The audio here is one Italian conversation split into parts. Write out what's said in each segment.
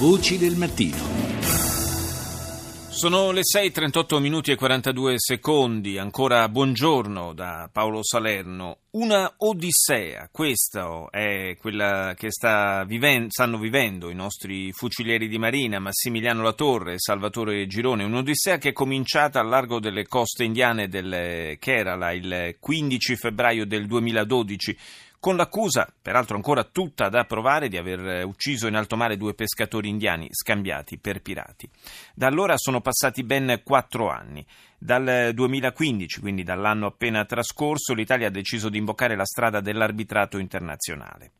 Voci del mattino. Sono le 6:38 minuti e 42 secondi. Ancora buongiorno da Paolo Salerno. Una odissea, questa è quella che sta viven- stanno vivendo i nostri fucilieri di marina, Massimiliano Latorre e Salvatore Girone. Un'odissea che è cominciata al largo delle coste indiane del Kerala il 15 febbraio del 2012 con l'accusa, peraltro ancora tutta da provare, di aver ucciso in alto mare due pescatori indiani scambiati per pirati. Da allora sono passati ben quattro anni. Dal 2015, quindi dall'anno appena trascorso, l'Italia ha deciso di imboccare la strada dell'arbitrato internazionale.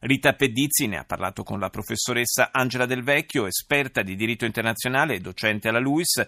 Rita Pedizzi ne ha parlato con la professoressa Angela Del Vecchio, esperta di diritto internazionale e docente alla LUIS.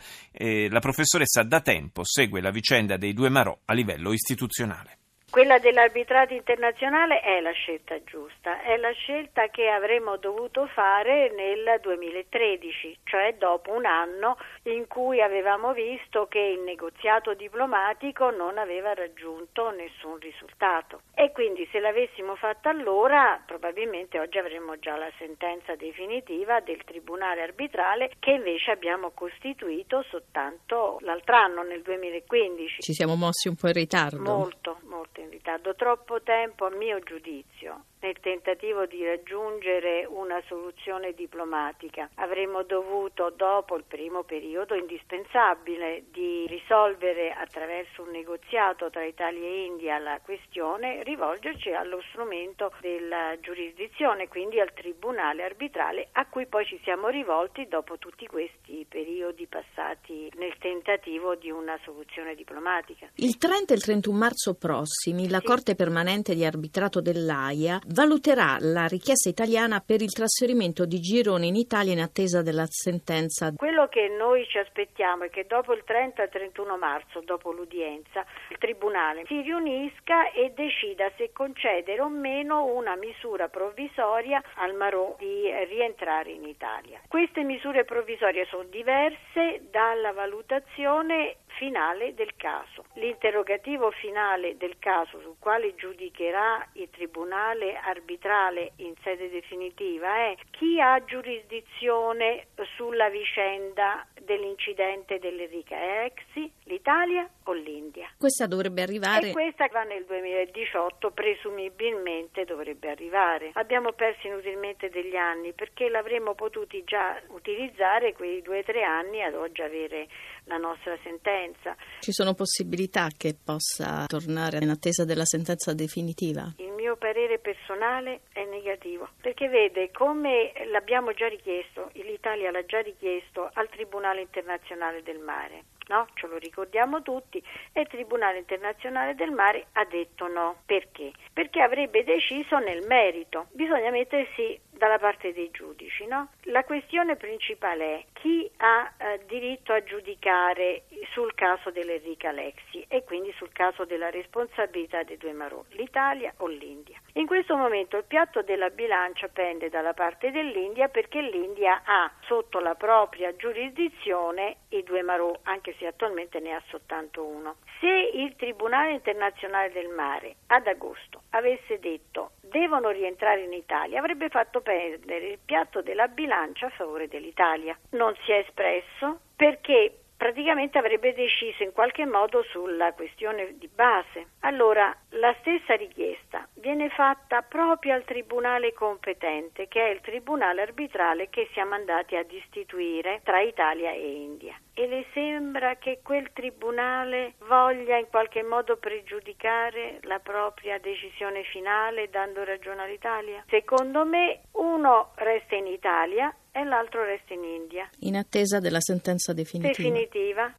la professoressa da tempo segue la vicenda dei due Marò a livello istituzionale. Quella dell'arbitrato internazionale è la scelta giusta, è la scelta che avremmo dovuto fare nel 2013, cioè dopo un anno in cui avevamo visto che il negoziato diplomatico non aveva raggiunto nessun risultato. E quindi se l'avessimo fatta allora probabilmente oggi avremmo già la sentenza definitiva del Tribunale arbitrale che invece abbiamo costituito soltanto l'altro anno, nel 2015. Ci siamo mossi un po' in ritardo. Molto, molto in ritardo. Troppo tempo, a mio giudizio, nel tentativo di raggiungere una soluzione diplomatica. Avremmo dovuto, dopo il primo periodo indispensabile di risolvere attraverso un negoziato tra Italia e India la questione, rivolgerci allo strumento della giurisdizione, quindi al tribunale arbitrale a cui poi ci siamo rivolti dopo tutti questi periodi passati nel tentativo di una soluzione diplomatica. Il 30 e il 31 marzo prossimi la sì. Corte permanente di arbitrato dell'AIA valuterà la richiesta italiana per il trasferimento di Girone in Italia in attesa della sentenza. Quello che noi ci aspettiamo è che dopo il 30 e 31 marzo, dopo l'udienza, il Tribunale si riunisca e decida se concedere o meno una misura provvisoria al Marò di rientrare in Italia. Queste misure provvisorie sono diverse dalla valutazione finale del caso. L'interrogativo finale del caso sul quale giudicherà il Tribunale arbitrale in sede definitiva è chi ha giurisdizione sulla vicenda dell'incidente dell'Enrica Exi, l'Italia o l'India? Questa dovrebbe arrivare. E questa va nel 2018, presumibilmente dovrebbe arrivare. Abbiamo perso inutilmente degli anni perché l'avremmo potuti già utilizzare quei due o tre anni ad oggi avere la nostra sentenza. Ci sono possibilità che possa tornare in attesa della sentenza definitiva? Il mio parere personale è negativo, perché vede come l'abbiamo già richiesto, l'Italia l'ha già richiesto al Tribunale internazionale del mare. No? Ce lo ricordiamo tutti e il Tribunale internazionale del mare ha detto no. Perché? Perché avrebbe deciso nel merito. Bisogna mettersi dalla parte dei giudici. No? La questione principale è chi ha eh, diritto a giudicare sul caso dell'Enrica Lexi e quindi sul caso della responsabilità dei due Marò, l'Italia o l'India. In questo momento il piatto della bilancia pende dalla parte dell'India perché l'India ha sotto la propria giurisdizione i due Marò, anche se attualmente ne ha soltanto uno. Se il Tribunale internazionale del mare ad agosto avesse detto devono rientrare in Italia, avrebbe fatto perdere il piatto della bilancia a favore dell'Italia. Non si è espresso perché praticamente avrebbe deciso in qualche modo sulla questione di base. Allora, la stessa richiesta viene fatta proprio al tribunale competente, che è il tribunale arbitrale che siamo andati ad istituire tra Italia e India. E le sembra che quel tribunale voglia in qualche modo pregiudicare la propria decisione finale dando ragione all'Italia? Secondo me uno resta in Italia e l'altro resta in India. In attesa della sentenza definitiva. Definitiva.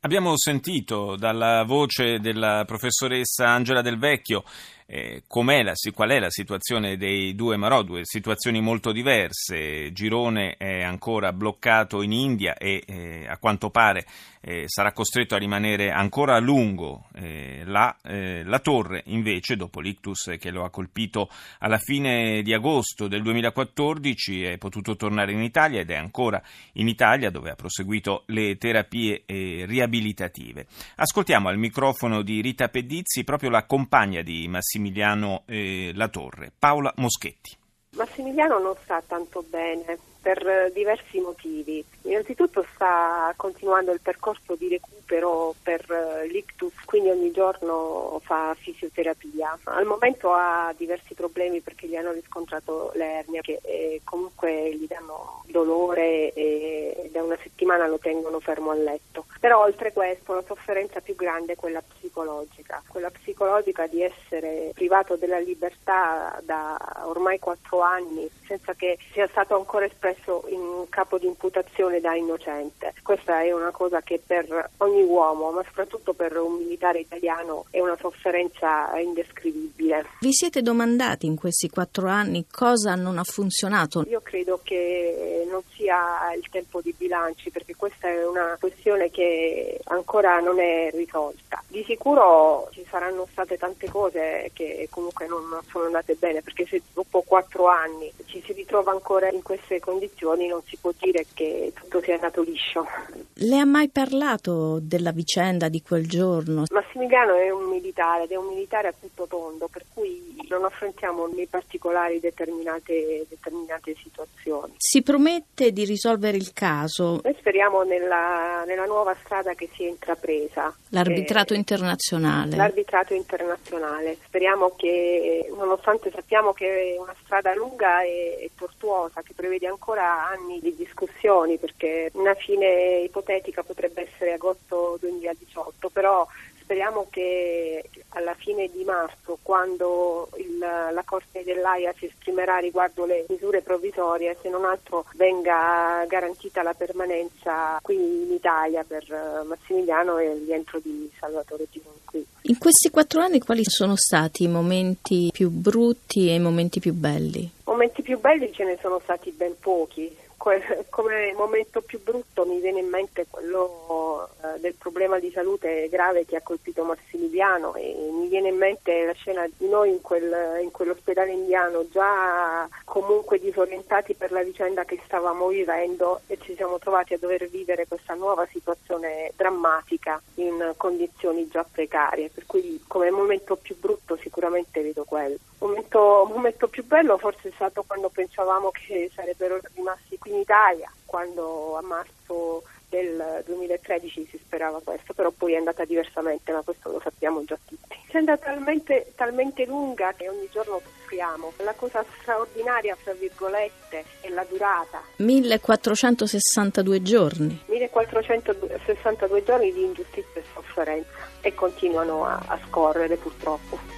Abbiamo sentito dalla voce della professoressa Angela Del Vecchio eh, la, qual è la situazione dei due Marò, due situazioni molto diverse. Girone è ancora bloccato in India e eh, a quanto pare eh, sarà costretto a rimanere ancora a lungo eh, là. Eh, la torre invece, dopo l'ictus che lo ha colpito alla fine di agosto del 2014, è potuto tornare in Italia ed è ancora in Italia dove ha proseguito le terapie eh, riabilitative. Ascoltiamo al microfono di Rita Pedizzi proprio la compagna di Massimiliano Massimiliano eh, Latorre. Paola Moschetti. Massimiliano non sta tanto bene per diversi motivi. Innanzitutto sta continuando il percorso di recupero per eh, l'ictus, quindi ogni giorno fa fisioterapia. Al momento ha diversi problemi perché gli hanno riscontrato l'ernia che eh, comunque gli danno dolore e da una settimana lo tengono fermo a letto. Però oltre questo la sofferenza più grande è quella psicologica, quella psicologica di essere privato della libertà da ormai quattro anni senza che sia stato ancora espresso in capo di imputazione da innocente. Questa è una cosa che per ogni uomo, ma soprattutto per un militare italiano, è una sofferenza indescrivibile. Vi siete domandati in questi quattro anni cosa non ha funzionato? Io credo che non sia il tempo di bilanci, perché questa è una questione che ancora non è risolta. Di sicuro ci saranno state tante cose che comunque non sono andate bene, perché se dopo quattro anni ci si ritrova ancora in queste condizioni non si può dire che tutto sia andato liscio. Le ha mai parlato della vicenda di quel giorno? Massimiliano è un militare ed è un militare a tutto tondo, per cui non affrontiamo nei particolari determinate, determinate situazioni. Si promette di risolvere il caso? Noi speriamo nella, nella nuova strada che si è intrapresa. L'arbitrato eh, internazionale. L'arbitrato internazionale. Speriamo che, nonostante sappiamo che è una strada lunga e, e tortuosa, che prevede ancora anni di discussioni, perché una fine ipotetica potrebbe essere agosto 2018, però speriamo che alla fine di marzo, quando il, la Corte dell'AIA si esprimerà riguardo le misure provvisorie, se non altro venga garantita la permanenza qui in Italia per eh, Massimiliano e il rientro di Salvatore Gironi qui. In questi quattro anni quali sono stati i momenti più brutti e i momenti più belli? Momenti più belli ce ne sono stati ben pochi come momento più brutto mi viene in mente quello eh, del problema di salute grave che ha colpito Massimiliano e mi viene in mente la scena di noi in, quel, in quell'ospedale indiano già comunque disorientati per la vicenda che stavamo vivendo e ci siamo trovati a dover vivere questa nuova situazione drammatica in condizioni già precarie, per cui come momento più brutto sicuramente vedo quello. Il momento, momento più bello forse è stato quando pensavamo che sarebbero rimasti qui in Italia, quando a marzo del 2013 si sperava questo, però poi è andata diversamente, ma questo lo sappiamo già tutti. È andata talmente, talmente lunga che ogni giorno soffriamo. La cosa straordinaria, fra virgolette, è la durata. 1462 giorni. 1462 giorni di ingiustizia e sofferenza e continuano a, a scorrere purtroppo.